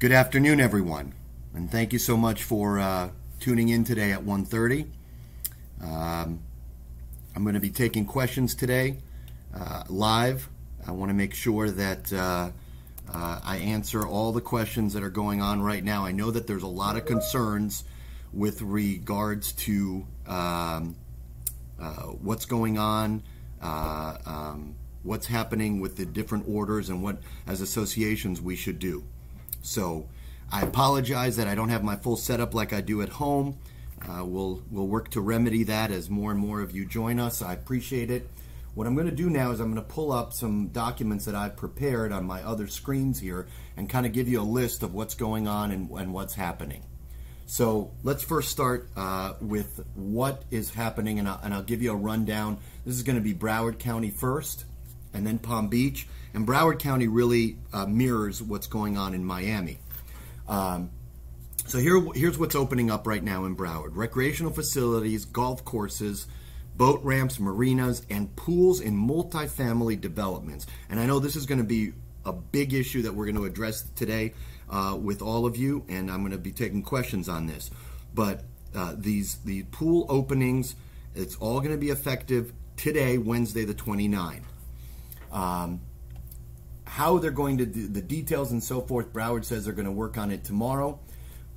Good afternoon, everyone, and thank you so much for uh, tuning in today at 1.30. Um, I'm going to be taking questions today uh, live. I want to make sure that uh, uh, I answer all the questions that are going on right now. I know that there's a lot of concerns with regards to um, uh, what's going on, uh, um, what's happening with the different orders, and what, as associations, we should do. So I apologize that I don't have my full setup like I do at home. Uh, we'll we'll work to remedy that as more and more of you join us. I appreciate it. What I'm going to do now is I'm going to pull up some documents that I've prepared on my other screens here and kind of give you a list of what's going on and, and what's happening. So let's first start uh, with what is happening, and I'll, and I'll give you a rundown. This is going to be Broward County first, and then Palm Beach. And Broward County really uh, mirrors what's going on in Miami. Um, so here, here's what's opening up right now in Broward: recreational facilities, golf courses, boat ramps, marinas, and pools in multifamily developments. And I know this is going to be a big issue that we're going to address today uh, with all of you, and I'm going to be taking questions on this. But uh, these the pool openings, it's all going to be effective today, Wednesday the 29th. Um, how they're going to do the details and so forth, Broward says they're going to work on it tomorrow.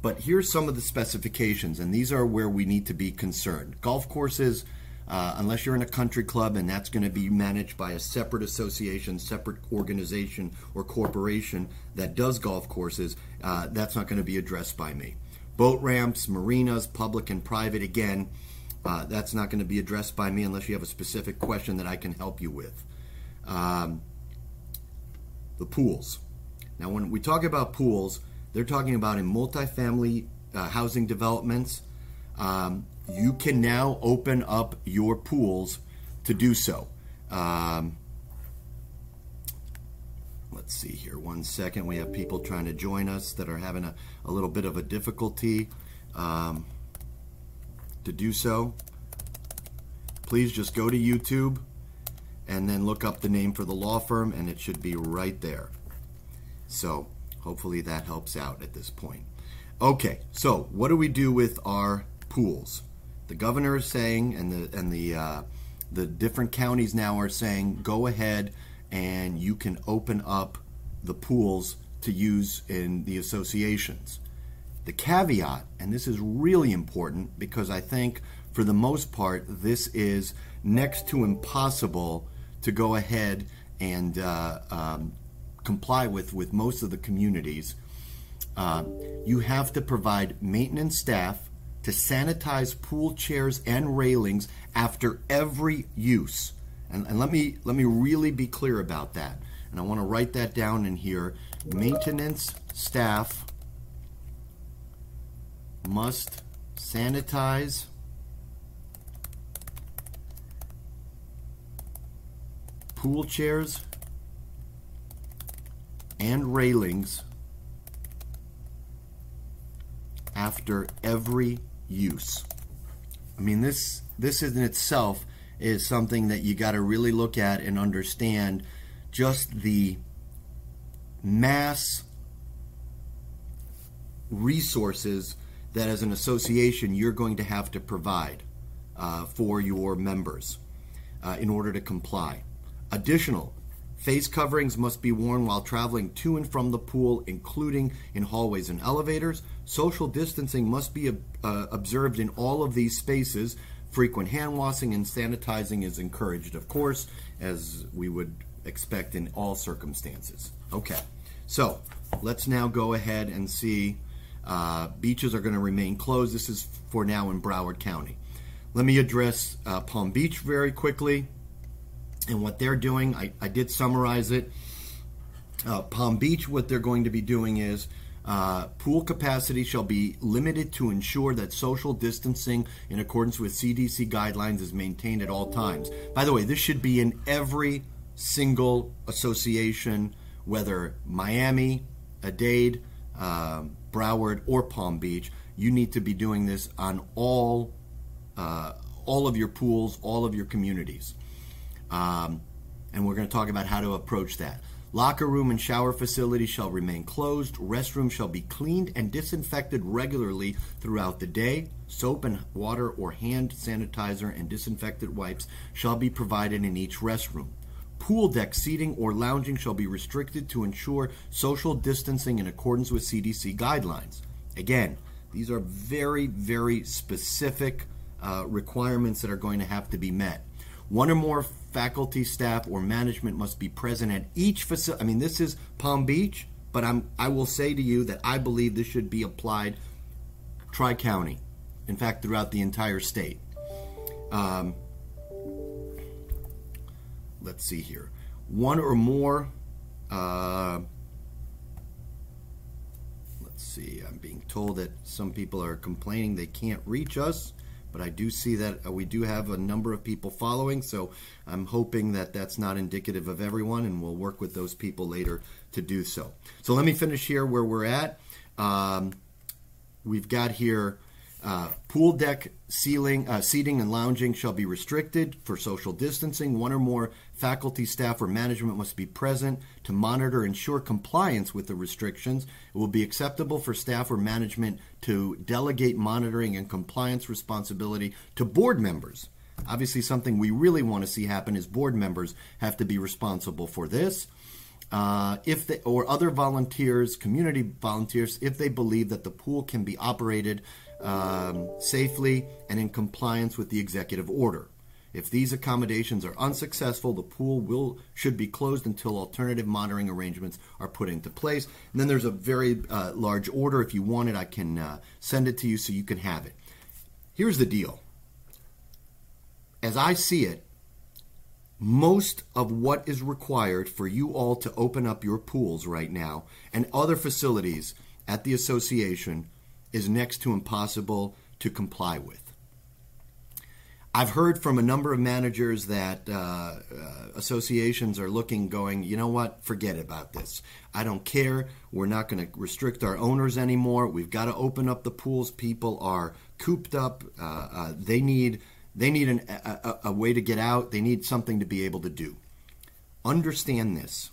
But here's some of the specifications, and these are where we need to be concerned. Golf courses uh, unless you're in a country club and that's going to be managed by a separate association, separate organization or corporation that does golf courses, uh, that's not going to be addressed by me. Boat ramps, marinas, public and private, again, uh, that's not going to be addressed by me unless you have a specific question that I can help you with. Um, the pools. Now, when we talk about pools, they're talking about in multifamily uh, housing developments. Um, you can now open up your pools to do so. Um, let's see here, one second. We have people trying to join us that are having a, a little bit of a difficulty um, to do so. Please just go to YouTube and then look up the name for the law firm, and it should be right there. So, hopefully, that helps out at this point. Okay, so what do we do with our pools? The governor is saying, and the and the uh, the different counties now are saying, go ahead and you can open up the pools to use in the associations. The caveat, and this is really important because I think for the most part this is next to impossible to go ahead and uh, um, comply with with most of the communities. Uh, you have to provide maintenance staff to sanitize pool chairs and railings after every use. And, and, let me let me really be clear about that. And I want to write that down in here. Maintenance staff must sanitize pool chairs and railings after every use. I mean, this this in itself is something that you got to really look at and understand just the mass resources that as an association you're going to have to provide uh, for your members uh, in order to comply. Additional face coverings must be worn while traveling to and from the pool, including in hallways and elevators. Social distancing must be uh, observed in all of these spaces. Frequent hand washing and sanitizing is encouraged, of course, as we would expect in all circumstances. Okay, so let's now go ahead and see. Uh, beaches are going to remain closed. This is for now in Broward County. Let me address uh, Palm Beach very quickly and what they're doing. I, I did summarize it. Uh, Palm Beach, what they're going to be doing is uh, pool capacity shall be limited to ensure that social distancing in accordance with CDC guidelines is maintained at all times. By the way, this should be in every single association, whether Miami, Dade, uh, Broward, or Palm Beach. You need to be doing this on all uh, all of your pools, all of your communities. Um, and we're going to talk about how to approach that. Locker room and shower facilities shall remain closed. Restrooms shall be cleaned and disinfected regularly throughout the day. Soap and water or hand sanitizer and disinfectant wipes shall be provided in each restroom. Pool deck seating or lounging shall be restricted to ensure social distancing in accordance with CDC guidelines. Again, these are very, very specific uh, requirements that are going to have to be met. One or more faculty, staff, or management must be present at each facility. I mean, this is Palm Beach, but I'm, I will say to you that I believe this should be applied tri county. In fact, throughout the entire state. Um, let's see here. One or more. Uh, let's see. I'm being told that some people are complaining they can't reach us but I do see that uh, we do have a number of people following, so I'm hoping that that's not indicative of everyone, and we'll work with those people later to do so. So let me finish here where we're at. Um, we've got here uh, pool deck ceiling, uh, seating and lounging shall be restricted for social distancing. One or more faculty, staff, or management must be present to monitor and ensure compliance with the restrictions. It will be acceptable for staff or management to delegate monitoring and compliance responsibility to board members. Obviously, something we really want to see happen is board members have to be responsible for this. Uh, if they or other volunteers, community volunteers, if they believe that the pool can be operated um, safely and in compliance with the executive order. If these accommodations are unsuccessful, the pool will should be closed until alternative monitoring arrangements are put into place. And then there's a very uh, large order. If you want it, I can uh, send it to you so you can have it. Here's the deal. As I see it, most of what is required for you all to open up your pools right now and other facilities at the association is next to impossible to comply with. I've heard from a number of managers that uh, uh, associations are looking, going, you know what, forget about this. I don't care. We're not going to restrict our owners anymore. We've got to open up the pools. People are cooped up. Uh, uh they need they need an, a, a way to get out. They need something to be able to do. Understand this.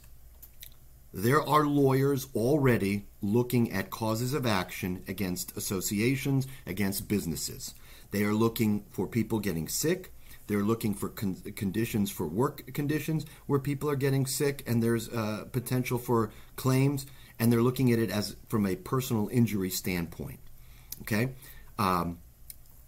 There are lawyers already looking at causes of action against associations, against businesses. They are looking for people getting sick. They're looking for con- conditions for work conditions where people are getting sick and there's uh, potential for claims. And they're looking at it as from a personal injury standpoint. Okay? Um,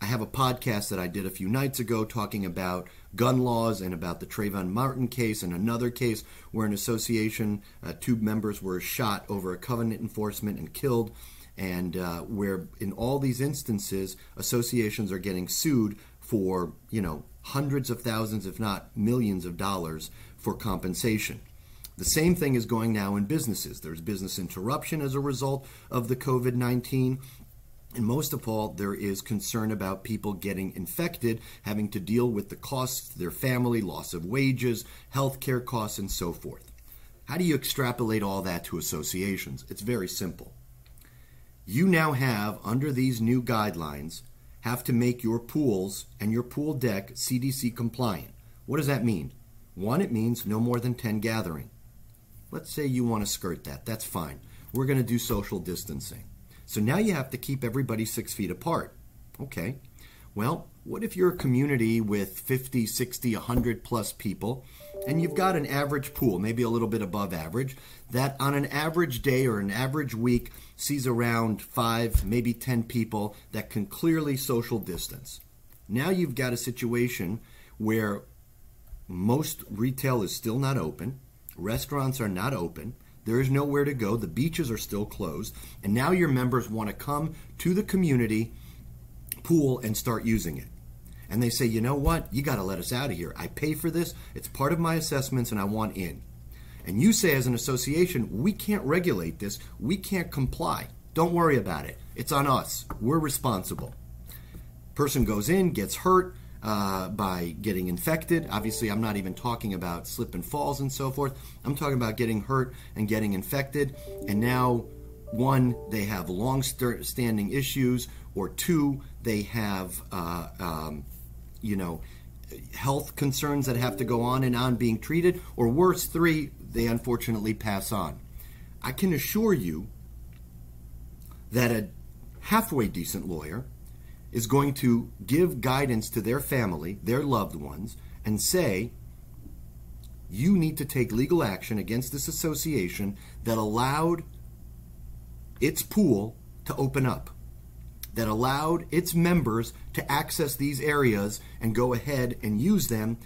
I have a podcast that I did a few nights ago talking about gun laws and about the Trayvon Martin case and another case where an association, uh, two members were shot over a covenant enforcement and killed, and uh, where in all these instances, associations are getting sued for, you know, hundreds of thousands, if not millions of dollars for compensation. The same thing is going now in businesses. There's business interruption as a result of the COVID 19. And most of all, there is concern about people getting infected, having to deal with the costs to their family, loss of wages, health care costs, and so forth. How do you extrapolate all that to associations? It's very simple. You now have, under these new guidelines, have to make your pools and your pool deck CDC compliant. What does that mean? One, it means no more than 10 gathering. Let's say you want to skirt that. That's fine. We're going to do social distancing. So now you have to keep everybody six feet apart. Okay. Well, what if you're a community with 50, 60, 100 plus people, and you've got an average pool, maybe a little bit above average, that on an average day or an average week sees around five, maybe 10 people that can clearly social distance? Now you've got a situation where most retail is still not open, restaurants are not open, there is nowhere to go. The beaches are still closed. And now your members want to come to the community pool and start using it. And they say, you know what? You got to let us out of here. I pay for this. It's part of my assessments and I want in. And you say, as an association, we can't regulate this. We can't comply. Don't worry about it. It's on us. We're responsible. Person goes in, gets hurt, uh, by getting infected. Obviously, I'm not even talking about slip and falls and so forth. I'm talking about getting hurt and getting infected. And now, one, they have long standing issues, or two, they have, uh, um, you know, health concerns that have to go on and on being treated, or worse, three, they unfortunately pass on. I can assure you that a halfway decent lawyer is going to give guidance to their family, their loved ones, and say, you need to take legal action against this association that allowed its pool to open up, that allowed its members to access these areas and go ahead and use them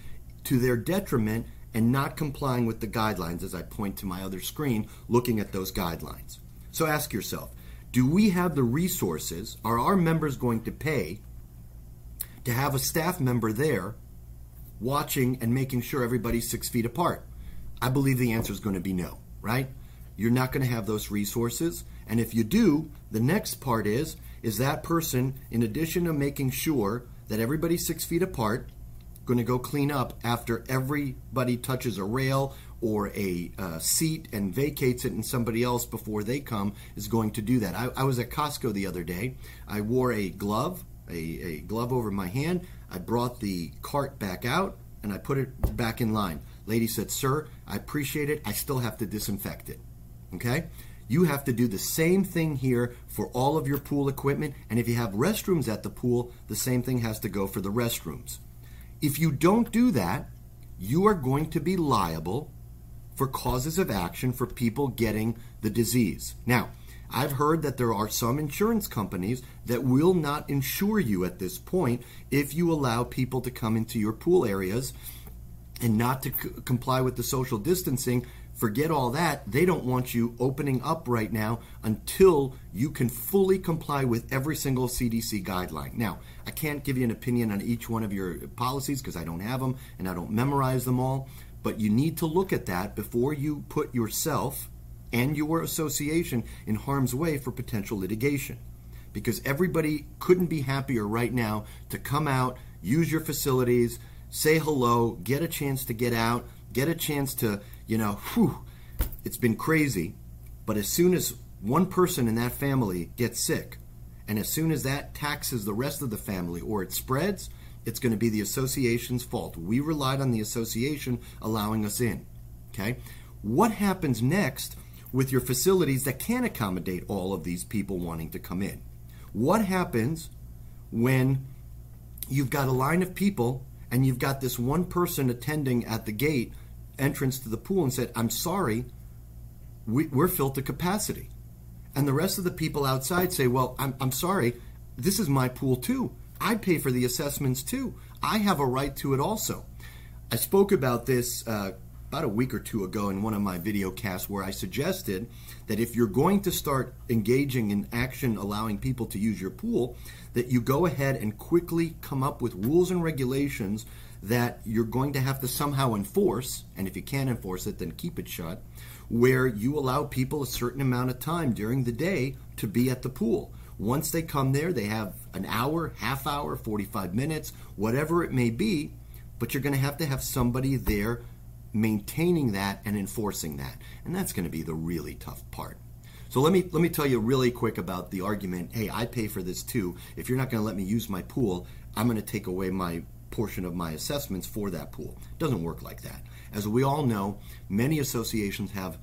to their detriment and not complying with the guidelines as I point to my other screen looking at those guidelines. So ask yourself, do we have the resources? Are our members going to pay to have a staff member there watching and making sure everybody's six feet apart? I believe the answer is going to be no, right? You're not going to have those resources. And if you do, the next part is is that person, in addition to making sure that everybody's six feet apart, going to go clean up after everybody touches a rail or a uh, seat and vacates it and somebody else before they come is going to do that. I, I was at Costco the other day. I wore a glove, a, a glove over my hand. I brought the cart back out and I put it back in line. Lady said, Sir, I appreciate it. I still have to disinfect it. Okay? You have to do the same thing here for all of your pool equipment. And if you have restrooms at the pool, the same thing has to go for the restrooms. If you don't do that, you are going to be liable for causes of action for people getting the disease. Now, I've heard that there are some insurance companies that will not insure you at this point if you allow people to come into your pool areas and not to c- comply with the social distancing Forget all that. They don't want you opening up right now until you can fully comply with every single CDC guideline. Now, I can't give you an opinion on each one of your policies because I don't have them and I don't memorize them all, but you need to look at that before you put yourself and your association in harm's way for potential litigation. Because everybody couldn't be happier right now to come out, use your facilities, say hello, get a chance to get out, get a chance to you know, whew, it's been crazy. But as soon as one person in that family gets sick, and as soon as that taxes the rest of the family or it spreads, it's going to be the association's fault. We relied on the association allowing us in. Okay? What happens next with your facilities that can't accommodate all of these people wanting to come in? What happens when you've got a line of people and you've got this one person attending at the gate entrance to the pool and said, I'm sorry, we, are filled to capacity. And the rest of the people outside say, Well, I'm, I'm sorry, this is my pool too. I pay for the assessments too. I have a right to it also. I spoke about this uh, about a week or two ago in one of my video casts where I suggested that if you're going to start engaging in action allowing people to use your pool, that you go ahead and quickly come up with rules and regulations that you're going to have to somehow enforce, and if you can't enforce it, then keep it shut, where you allow people a certain amount of time during the day to be at the pool. Once they come there, they have an hour, half hour, 45 minutes, whatever it may be, but you're going to have to have somebody there maintaining that and enforcing that. And that's going to be the really tough part. So let me let me tell you really quick about the argument, hey, I pay for this too. If you're not going to let me use my pool, I'm going to take away my portion of my assessments for that pool. It doesn't work like that. As we all know, many associations have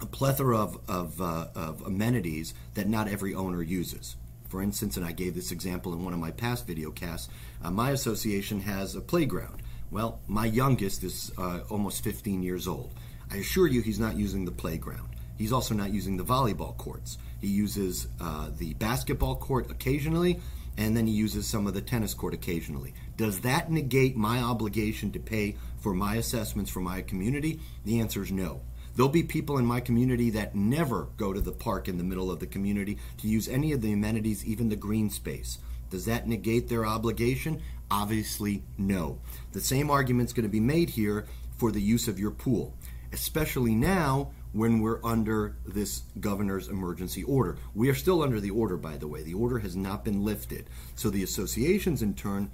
a plethora of, of, uh, of amenities that not every owner uses. For instance, and I gave this example in one of my past video casts, uh, my association has a playground. Well, my youngest is uh, almost 15 years old. I assure you he's not using the playground. He's also not using the volleyball courts. He uses uh, the basketball court occasionally, and then he uses some of the tennis court occasionally. Does that negate my obligation to pay for my assessments for my community? The answer is no. There'll be people in my community that never go to the park in the middle of the community to use any of the amenities, even the green space. Does that negate their obligation? Obviously, no. The same argument is going to be made here for the use of your pool, especially now when we're under this governor's emergency order. We are still under the order, by the way. The order has not been lifted. So the associations, in turn,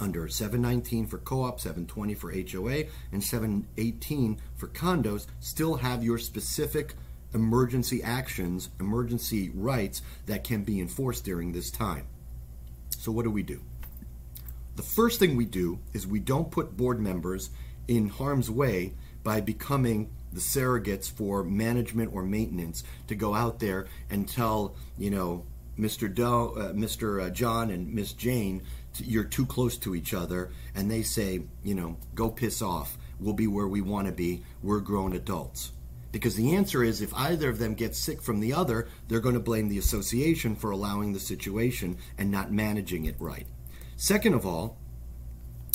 under 719 for co-op, 720 for HOA, and 718 for condos, still have your specific emergency actions, emergency rights that can be enforced during this time. So what do we do? The first thing we do is we don't put board members in harm's way by becoming the surrogates for management or maintenance to go out there and tell, you know, Mr. Doe, uh, Mr. Uh, John and Miss Jane, you're too close to each other, and they say, you know, go piss off. We'll be where we want to be. We're grown adults. Because the answer is if either of them gets sick from the other, they're going to blame the association for allowing the situation and not managing it right. Second of all,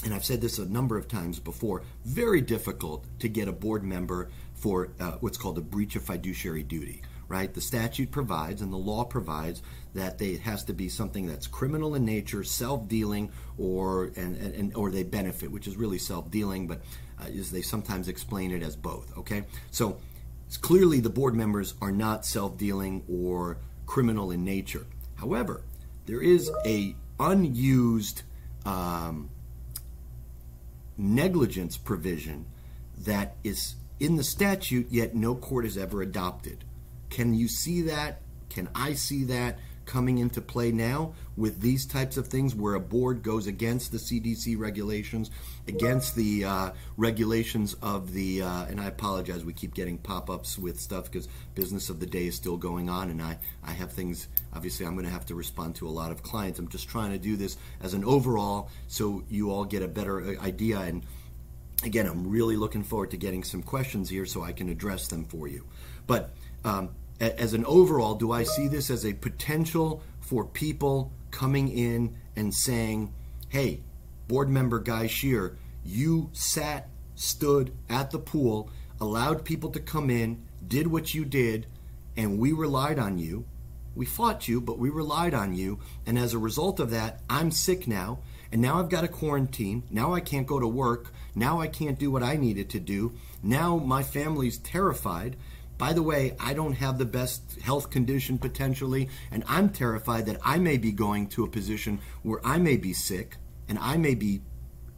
and I've said this a number of times before, very difficult to get a board member for uh, what's called a breach of fiduciary duty, right? The statute provides and the law provides that they, it has to be something that's criminal in nature, self-dealing, or and, and or they benefit, which is really self-dealing, but uh, they sometimes explain it as both. Okay, so clearly the board members are not self-dealing or criminal in nature. However, there is a unused um, negligence provision that is in the statute, yet no court has ever adopted. Can you see that? Can I see that? Coming into play now with these types of things where a board goes against the CDC regulations, against the uh, regulations of the, uh, and I apologize, we keep getting pop ups with stuff because business of the day is still going on, and I, I have things, obviously, I'm going to have to respond to a lot of clients. I'm just trying to do this as an overall so you all get a better uh, idea. And again, I'm really looking forward to getting some questions here so I can address them for you. But um, as an overall, do I see this as a potential for people coming in and saying, hey, board member Guy Shir, you sat, stood at the pool, allowed people to come in, did what you did, and we relied on you. We fought you, but we relied on you. And as a result of that, I'm sick now. And now I've got a quarantine. Now I can't go to work. Now I can't do what I needed to do. Now my family's terrified. By the way, I don't have the best health condition potentially, and I'm terrified that I may be going to a position where I may be sick and I may be,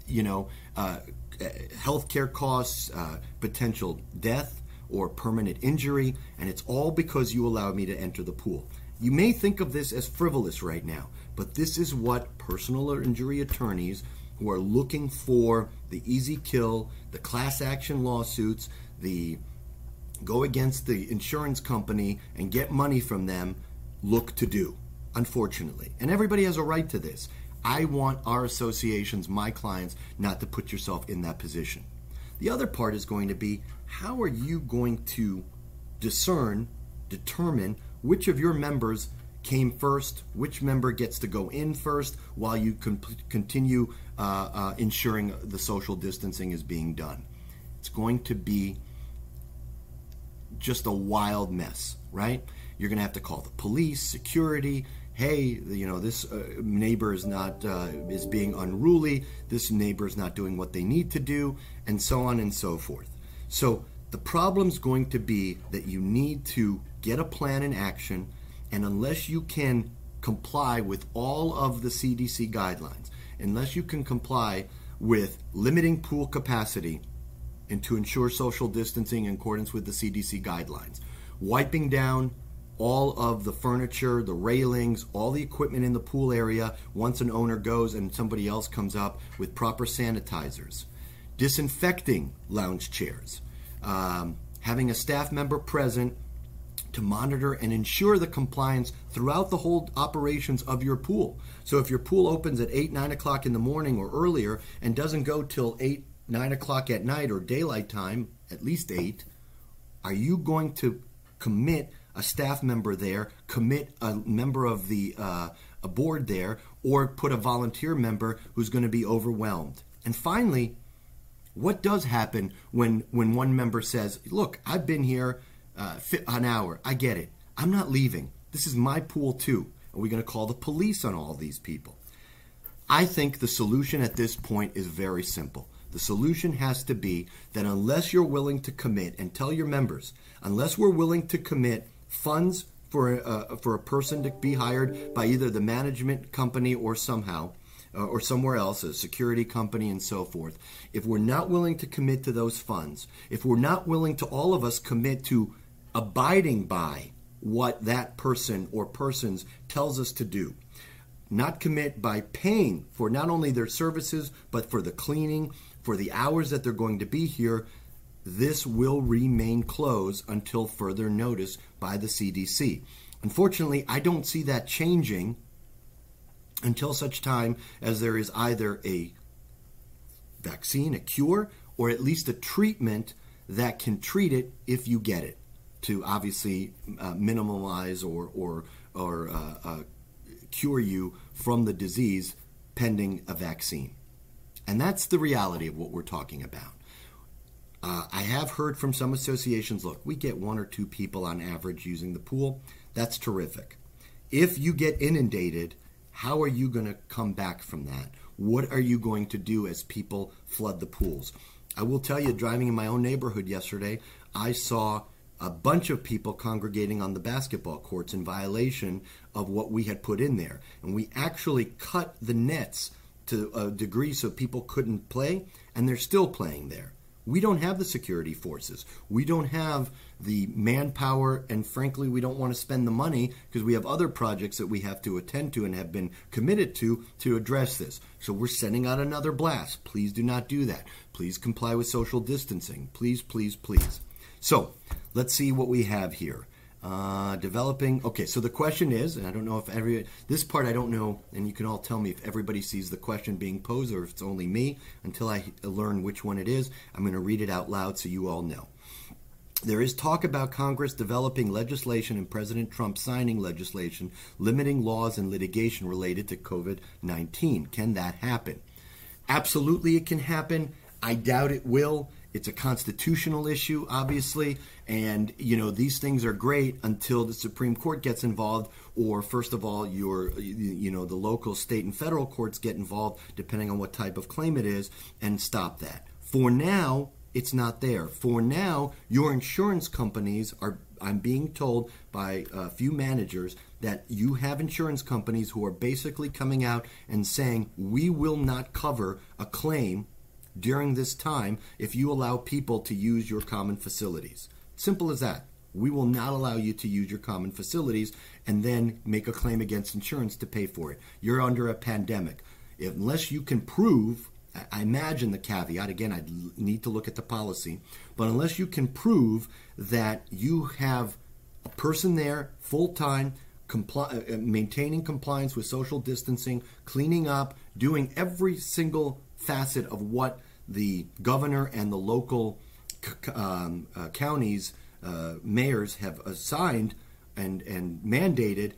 you know, uh, healthcare costs, uh, potential death, or permanent injury, and it's all because you allowed me to enter the pool. You may think of this as frivolous right now, but this is what personal injury attorneys who are looking for the easy kill, the class action lawsuits, the go against the insurance company and get money from them look to do, unfortunately. And everybody has a right to this. I want our associations, my clients, not to put yourself in that position. The other part is going to be how are you going to discern, determine which of your members came first, which member gets to go in first while you continue uh, uh, ensuring the social distancing is being done. It's going to be just a wild mess, right? You're going to have to call the police, security. Hey, you know this uh, neighbor is not uh, is being unruly. This neighbor is not doing what they need to do, and so on and so forth. So the problem's going to be that you need to get a plan in action, and unless you can comply with all of the CDC guidelines, unless you can comply with limiting pool capacity and to ensure social distancing in accordance with the CDC guidelines. Wiping down all of the furniture, the railings, all the equipment in the pool area once an owner goes and somebody else comes up with proper sanitizers. Disinfecting lounge chairs. Um, having a staff member present to monitor and ensure the compliance throughout the whole operations of your pool. So if your pool opens at 8, 9 o'clock in the morning or earlier and doesn't go till 8, nine o'clock at night or daylight time, at least eight, are you going to commit a staff member there, commit a member of the uh, a board there, or put a volunteer member who's going to be overwhelmed? And finally, what does happen when when one member says, "Look, I've been here uh, an hour. I get it. I'm not leaving. This is my pool too." Are we going to call the police on all these people? I think the solution at this point is very simple. The solution has to be that unless you're willing to commit and tell your members, unless we're willing to commit funds for a, uh, for a person to be hired by either the management company or somehow, uh, or somewhere else, a security company and so forth, if we're not willing to commit to those funds, if we're not willing to all of us commit to abiding by what that person or persons tells us to do, not commit by paying for not only their services, but for the cleaning, for the hours that they're going to be here, this will remain closed until further notice by the CDC. Unfortunately, I don't see that changing until such time as there is either a vaccine, a cure, or at least a treatment that can treat it if you get it to obviously uh, minimize or or or uh, uh, cure you from the disease pending a vaccine. And that's the reality of what we're talking about. Uh, I have heard from some associations look, we get one or two people on average using the pool. That's terrific. If you get inundated, how are you going to come back from that? What are you going to do as people flood the pools? I will tell you, driving in my own neighborhood yesterday, I saw a bunch of people congregating on the basketball courts in violation of what we had put in there. And we actually cut the nets to a degree so people couldn't play, and they're still playing there. We don't have the security forces. We don't have the manpower, and frankly, we don't want to spend the money because we have other projects that we have to attend to and have been committed to to address this. So we're sending out another blast. Please do not do that. Please comply with social distancing. Please, please, please. So let's see what we have here. Uh, developing. Okay, so the question is, and I don't know if every this part I don't know, and you can all tell me if everybody sees the question being posed or if it's only me. Until I learn which one it is, I'm going to read it out loud so you all know. There is talk about Congress developing legislation and President Trump signing legislation limiting laws and litigation related to COVID 19. Can that happen? Absolutely, it can happen. I doubt it will. It's a constitutional issue, obviously, and you know these things are great until the Supreme Court gets involved, or first of all, your you know the local, state, and federal courts get involved, depending on what type of claim it is, and stop that. For now, it's not there. For now, your insurance companies are. I'm being told by a few managers that you have insurance companies who are basically coming out and saying we will not cover a claim during this time if you allow people to use your common facilities. Simple as that. We will not allow you to use your common facilities and then make a claim against insurance to pay for it. You're under a pandemic. Unless you can prove, I imagine the caveat, again, I need to look at the policy, but unless you can prove that you have a person there full time, compli- uh, maintaining compliance with social distancing, cleaning up, doing every single facet of what the governor and the local um, uh, counties uh, mayors have assigned and and mandated,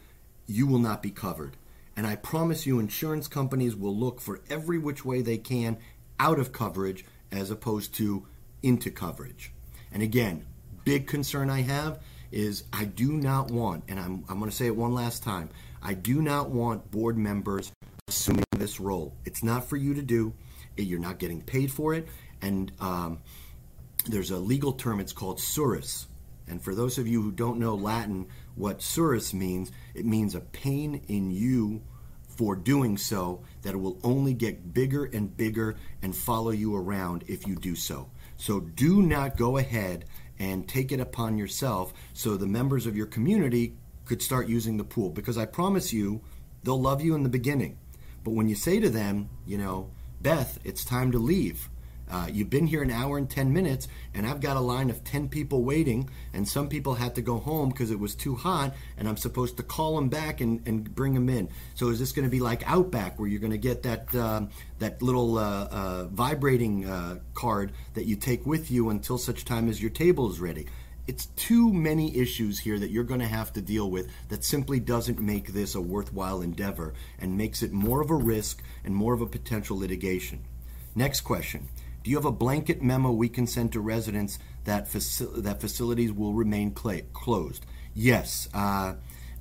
you will not be covered. And I promise you, insurance companies will look for every which way they can out of coverage as opposed to into coverage. And again, big concern I have is I do not want, and I'm, I'm going to say it one last time, I do not want board members assuming this role. It's not for you to do. You're not getting paid for it. And um, there's a legal term, it's called tsuris. And for those of you who don't know Latin, what tsuris means, it means a pain in you for doing so that it will only get bigger and bigger and follow you around if you do so. So do not go ahead and take it upon yourself so the members of your community could start using the pool because I promise you they'll love you in the beginning. But when you say to them, you know, Beth, it's time to leave. Uh, you've been here an hour and 10 minutes, and I've got a line of 10 people waiting, and some people had to go home because it was too hot, and I'm supposed to call them back and, and bring them in. So is this going to be like Outback, where you're going to get that, um, that little uh, uh, vibrating uh, card that you take with you until such time as your table is ready? It's too many issues here that you're going to have to deal with that simply doesn't make this a worthwhile endeavor and makes it more of a risk and more of a potential litigation. Next question. Do you have a blanket memo we can send to residents that, faci- that facilities will remain cl- closed? Yes. Uh,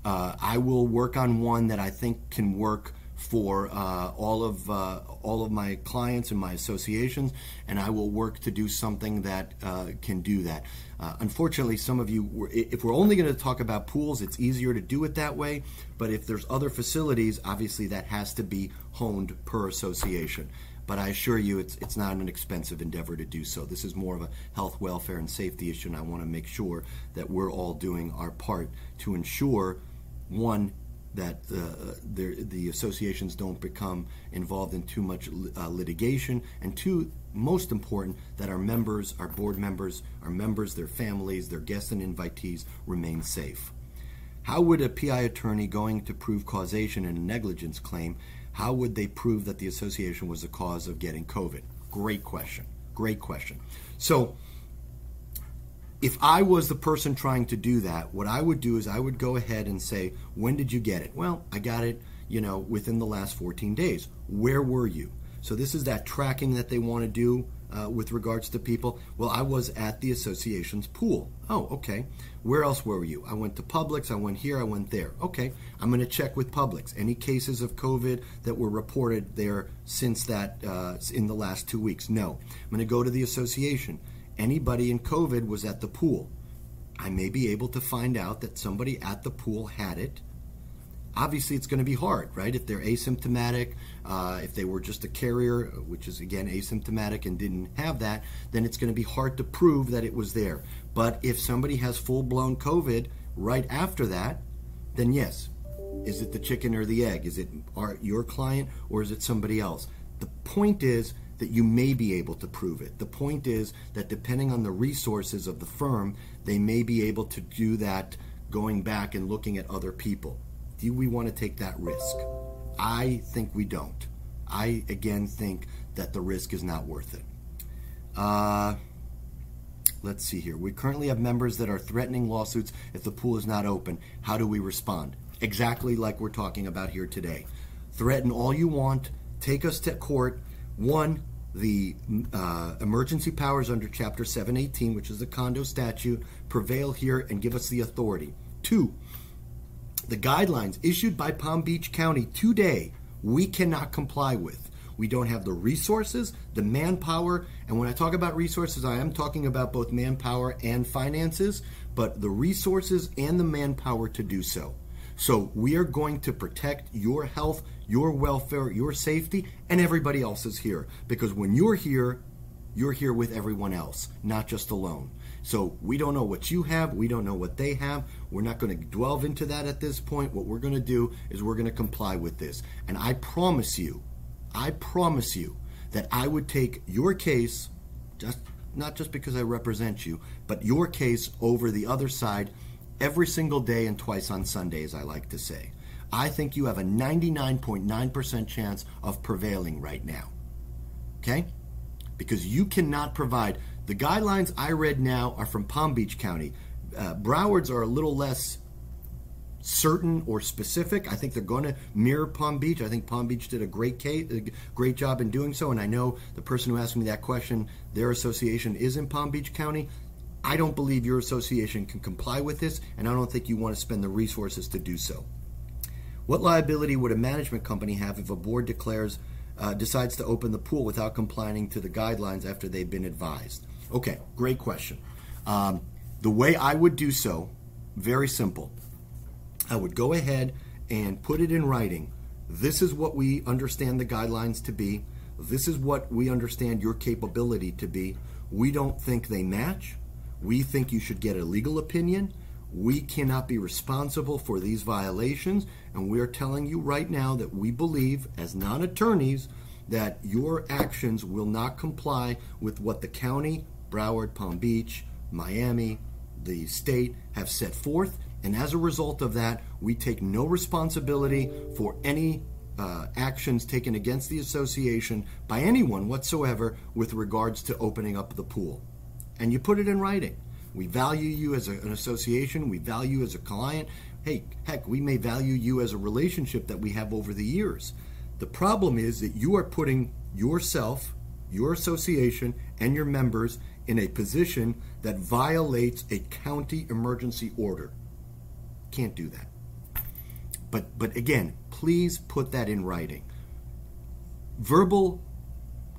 uh, I will work on one that I think can work for uh, all of uh, all of my clients and my associations, and I will work to do something that uh, can do that. Uh, unfortunately, some of you, if we're only going to talk about pools, it's easier to do it that way. But if there's other facilities, obviously that has to be honed per association. But I assure you, it's it's not an expensive endeavor to do so. This is more of a health, welfare, and safety issue, and I want to make sure that we're all doing our part to ensure one that uh, the associations don't become involved in too much uh, litigation, and two, most important, that our members, our board members, our members, their families, their guests and invitees remain safe. How would a PI attorney going to prove causation in a negligence claim, how would they prove that the association was the cause of getting COVID? Great question. Great question. So, if I was the person trying to do that, what I would do is I would go ahead and say, When did you get it? Well, I got it, you know, within the last 14 days. Where were you? So this is that tracking that they want to do uh, with regards to people. Well, I was at the association's pool. Oh, okay. Where else were you? I went to Publix. I went here. I went there. Okay. I'm going to check with Publix. Any cases of COVID that were reported there since that uh, in the last two weeks? No. I'm going to go to the association anybody in COVID was at the pool. I may be able to find out that somebody at the pool had it. Obviously, it's going to be hard, right? If they're asymptomatic, uh, if they were just a carrier, which is again asymptomatic and didn't have that, then it's going to be hard to prove that it was there. But if somebody has full blown COVID right after that, then yes. Is it the chicken or the egg? Is it our, your client or is it somebody else? The point is, that you may be able to prove it. The point is that depending on the resources of the firm, they may be able to do that going back and looking at other people. Do we want to take that risk? I think we don't. I again think that the risk is not worth it. Uh, let's see here. We currently have members that are threatening lawsuits if the pool is not open. How do we respond? Exactly like we're talking about here today. Threaten all you want, take us to court. One, the uh, emergency powers under Chapter 718, which is the condo statute, prevail here and give us the authority. Two, the guidelines issued by Palm Beach County today, we cannot comply with. We don't have the resources, the manpower, and when I talk about resources, I am talking about both manpower and finances, but the resources and the manpower to do so. So we are going to protect your health, your welfare, your safety, and everybody else is here. Because when you're here, you're here with everyone else, not just alone. So we don't know what you have, we don't know what they have. We're not going to delve into that at this point. What we're going to do is we're going to comply with this. And I promise you, I promise you that I would take your case, just not just because I represent you, but your case over the other side every single day and twice on Sundays, I like to say. I think you have a 99.9% chance of prevailing right now. Okay? Because you cannot provide. The guidelines I read now are from Palm Beach County. Uh, Broward's are a little less certain or specific. I think they're going to mirror Palm Beach. I think Palm Beach did a great case, a great job in doing so. And I know the person who asked me that question, their association is in Palm Beach County. I don't believe your association can comply with this, and I don't think you want to spend the resources to do so. What liability would a management company have if a board declares uh, decides to open the pool without complying to the guidelines after they've been advised? Okay, great question. Um, the way I would do so, very simple. I would go ahead and put it in writing. This is what we understand the guidelines to be. This is what we understand your capability to be. We don't think they match. We think you should get a legal opinion. We cannot be responsible for these violations, and we are telling you right now that we believe, as non attorneys, that your actions will not comply with what the county, Broward, Palm Beach, Miami, the state have set forth. And as a result of that, we take no responsibility for any uh, actions taken against the association by anyone whatsoever with regards to opening up the pool and you put it in writing. We value you as a, an association, we value you as a client. Hey, heck, we may value you as a relationship that we have over the years. The problem is that you are putting yourself, your association, and your members in a position that violates a county emergency order. Can't do that. But but again, please put that in writing. Verbal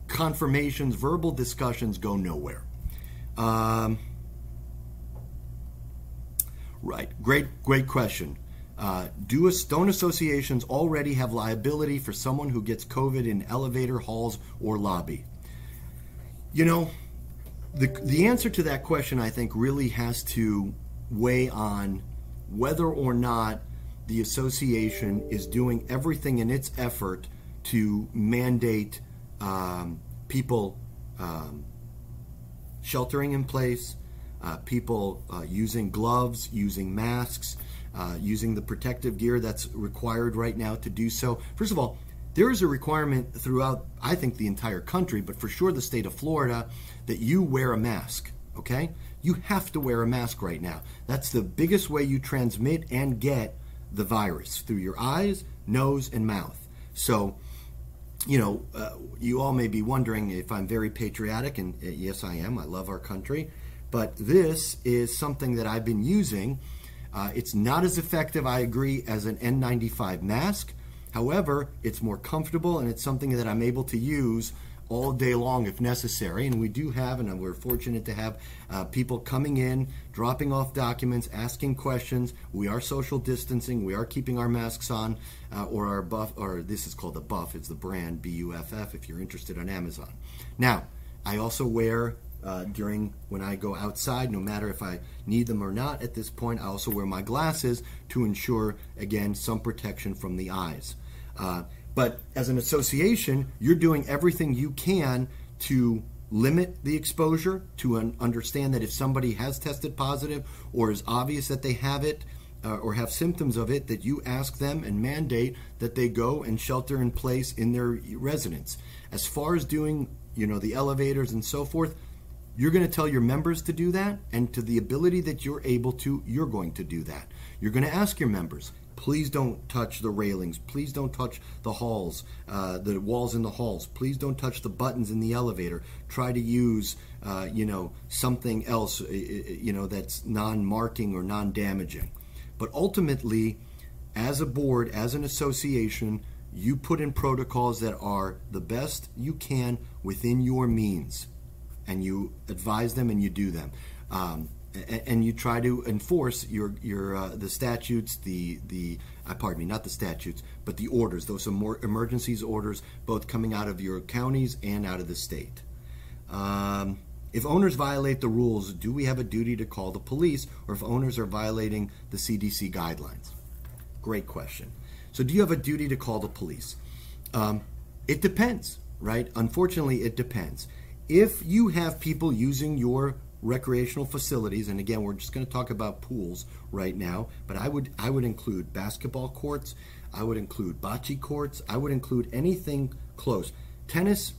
confirmations, verbal discussions go nowhere. Um, right. Great, great question. Uh, do don't associations already have liability for someone who gets COVID in elevator, halls, or lobby? You know, the the answer to that question, I think, really has to weigh on whether or not the association is doing everything in its effort to mandate um, people um, sheltering in place, uh, people uh, using gloves, using masks, uh, using the protective gear that's required right now to do so. First of all, there is a requirement throughout, I think, the entire country, but for sure the state of Florida, that you wear a mask, okay? You have to wear a mask right now. That's the biggest way you transmit and get the virus through your eyes, nose, and mouth. So, you know, uh, you all may be wondering if I'm very patriotic, and uh, yes, I am. I love our country. But this is something that I've been using. Uh, it's not as effective, I agree, as an N95 mask. However, it's more comfortable and it's something that I'm able to use all day long if necessary. And we do have, and we're fortunate to have uh, people coming in, dropping off documents, asking questions. We are social distancing. We are keeping our masks on, uh, or our buff, or this is called the Buff. It's the brand B U F F. If you're interested on Amazon. Now, I also wear. Uh, during when I go outside, no matter if I need them or not at this point, I also wear my glasses to ensure, again, some protection from the eyes. Uh, but as an association, you're doing everything you can to limit the exposure, to un- understand that if somebody has tested positive or is obvious that they have it uh, or have symptoms of it, that you ask them and mandate that they go and shelter in place in their residence. As far as doing, you know, the elevators and so forth, you're going to tell your members to do that, and to the ability that you're able to, you're going to do that. You're going to ask your members, Please don't touch the railings. Please don't touch the halls, uh, the walls in the halls. Please don't touch the buttons in the elevator. Try to use, uh, you know, something else, you know, that's non-marking or non-damaging. But ultimately, as a board, as an association, you put in protocols that are the best you can within your means, and you advise them and you do them. Um, and you try to enforce your your uh, the statutes, the the uh, pardon me, not the statutes, but the orders. Those are more emergencies orders, both coming out of your counties and out of the state. Um, if owners violate the rules, do we have a duty to call the police, or if owners are violating the CDC guidelines? Great question. So, do you have a duty to call the police? Um, it depends, right? Unfortunately, it depends. If you have people using your recreational facilities, and again, we're just going to talk about pools right now, but I would I would include basketball courts, I would include bocce courts, I would include anything close. Tennis,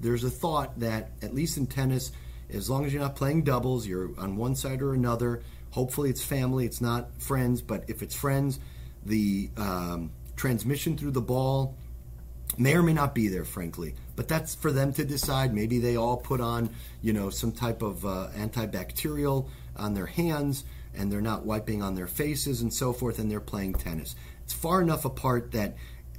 there's a thought that at least in tennis, as long as you're not playing doubles, you're on one side or another. Hopefully, it's family, it's not friends, but if it's friends, the um, transmission through the ball may or may not be there, frankly. But that's for them to decide. Maybe they all put on, you know, some type of uh, antibacterial on their hands, and they're not wiping on their faces and so forth, and they're playing tennis. It's far enough apart that,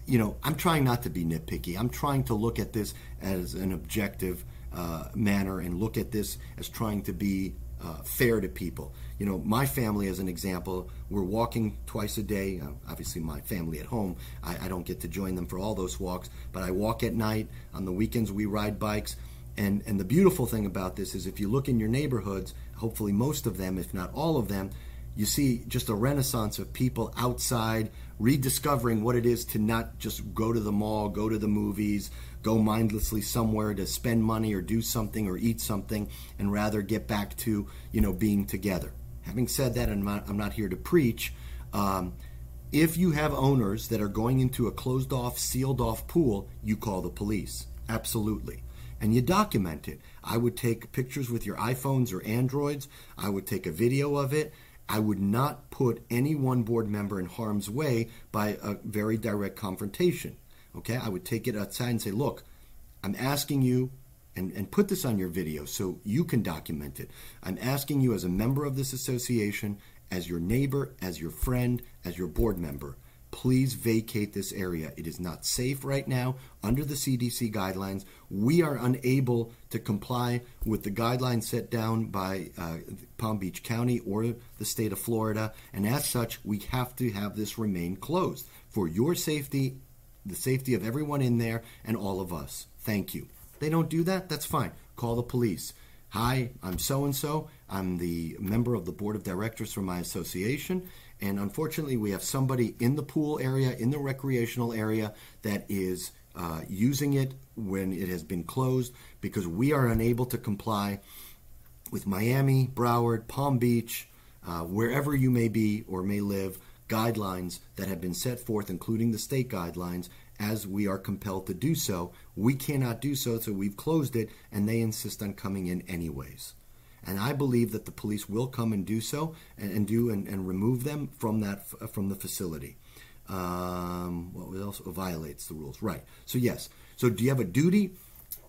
you know, I'm trying not to be nitpicky. I'm trying to look at this as an objective uh, manner and look at this as trying to be uh, fair to people. You know, my family, as an example, we're walking twice a day. Uh, obviously, my family at home, I, I, don't get to join them for all those walks, but I walk at night. On the weekends, we ride bikes. And, and the beautiful thing about this is if you look in your neighborhoods, hopefully most of them, if not all of them, you see just a renaissance of people outside rediscovering what it is to not just go to the mall, go to the movies, go mindlessly somewhere to spend money or do something or eat something, and rather get back to you know being together. Having said that, not, I'm not here to preach. Um, if you have owners that are going into a closed off, sealed off pool, you call the police. Absolutely. And you document it. I would take pictures with your iPhones or Androids. I would take a video of it. I would not put any one board member in harm's way by a very direct confrontation. Okay, I would take it outside and say, look, I'm asking you, and, and put this on your video so you can document it. I'm asking you as a member of this association, as your neighbor, as your friend, as your board member, please vacate this area. It is not safe right now under the CDC guidelines. We are unable to comply with the guidelines set down by uh, Palm Beach County or the state of Florida, and as such, we have to have this remain closed for your safety, the safety of everyone in there, and all of us. Thank you. They don't do that, that's fine. Call the police. Hi, I'm so and so. I'm the member of the board of directors for my association, And unfortunately, we have somebody in the pool area, in the recreational area, that is uh, using it when it has been closed because we are unable to comply with Miami, Broward, Palm Beach, uh, wherever you may be or may live, guidelines that have been set forth, including the state guidelines, as we are compelled to do so. We cannot do so, so we've closed it, and they insist on coming in anyways. And I believe that the police will come and do so and, and do and, and, remove them from that from the facility. Um, what else violates the rules? Right. So yes. So do you have a duty?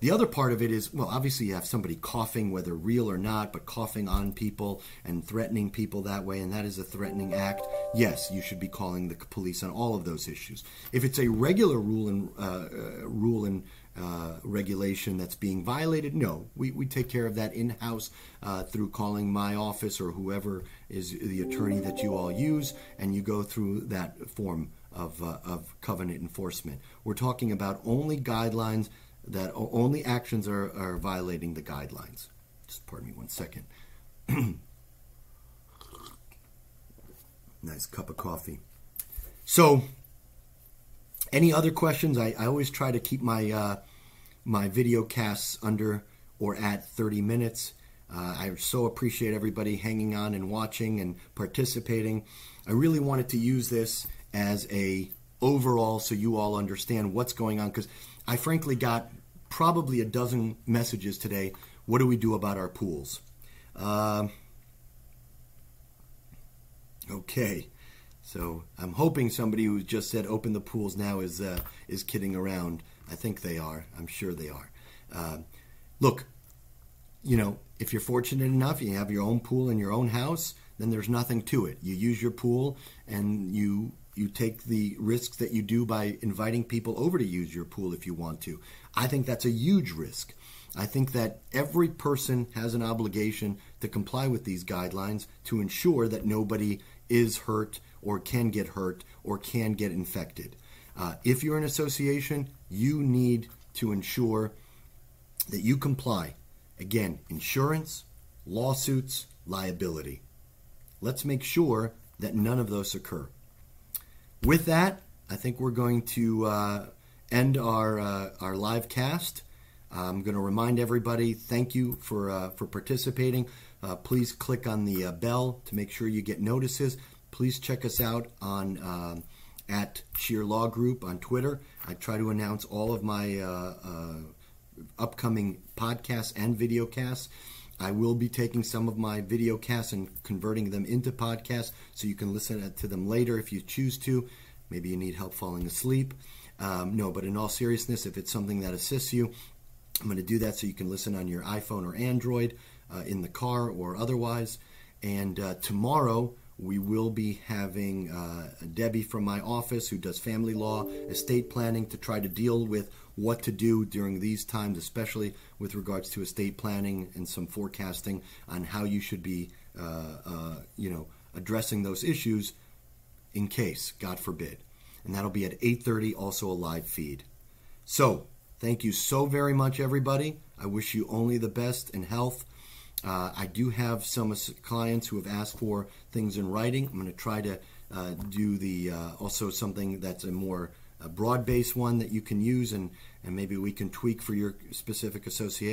The other part of it is, well, obviously you have somebody coughing, whether real or not, but coughing on people and threatening people that way, and that is a threatening act. Yes, you should be calling the police on all of those issues. If it's a regular rule and uh, uh, rule and uh, regulation that's being violated, no, we, we take care of that in house uh, through calling my office or whoever is the attorney that you all use, and you go through that form of, uh, of covenant enforcement. We're talking about only guidelines that only actions are, are violating the guidelines. Just pardon me one second. nice cup of coffee. So, any other questions? I, I always try to keep my uh, my video casts under or at 30 minutes. Uh, I so appreciate everybody hanging on and watching and participating. I really wanted to use this as a overall so you all understand what's going on because I frankly got probably a dozen messages today. What do we do about our pools? Uh, okay, so I'm hoping somebody who just said open the pools now is uh, is kidding around. I think they are. I'm sure they are. Uh, look, you know, if you're fortunate enough, you have your own pool in your own house, then there's nothing to it. You use your pool and you you take the risks that you do by inviting people over to use your pool if you want to. I think that's a huge risk. I think that every person has an obligation to comply with these guidelines to ensure that nobody is hurt or can get hurt or can get infected. Uh, if you're an association, you need to ensure that you comply. Again, insurance, lawsuits, liability. Let's make sure that none of those occur. With that, I think we're going to uh, end our uh, our live cast. I'm going to remind everybody, thank you for uh, for participating. Uh, please click on the uh, bell to make sure you get notices. Please check us out on um, at Shir Law Group on Twitter. I try to announce all of my uh, upcoming podcasts and video casts. I will be taking some of my video casts and converting them into podcasts so you can listen to them later if you choose to. Maybe you need help falling asleep. Um, no, but in all seriousness, if it's something that assists you, I'm going to do that so you can listen on your iPhone or Android uh, in the car or otherwise. And uh, tomorrow, we will be having uh, Debbie from my office who does family law, estate planning to try to deal with what to do during these times, especially with regards to estate planning and some forecasting on how you should be, uh, uh, you know, addressing those issues in case, God forbid. And that'll be at 8:30, also a live feed. So, thank you so very much, everybody. I wish you only the best in health. Uh, I do have some clients who have asked for things in writing. I'm going to try to uh, do the uh, also something that's a more broad-based one that you can use, and and maybe we can tweak for your specific association.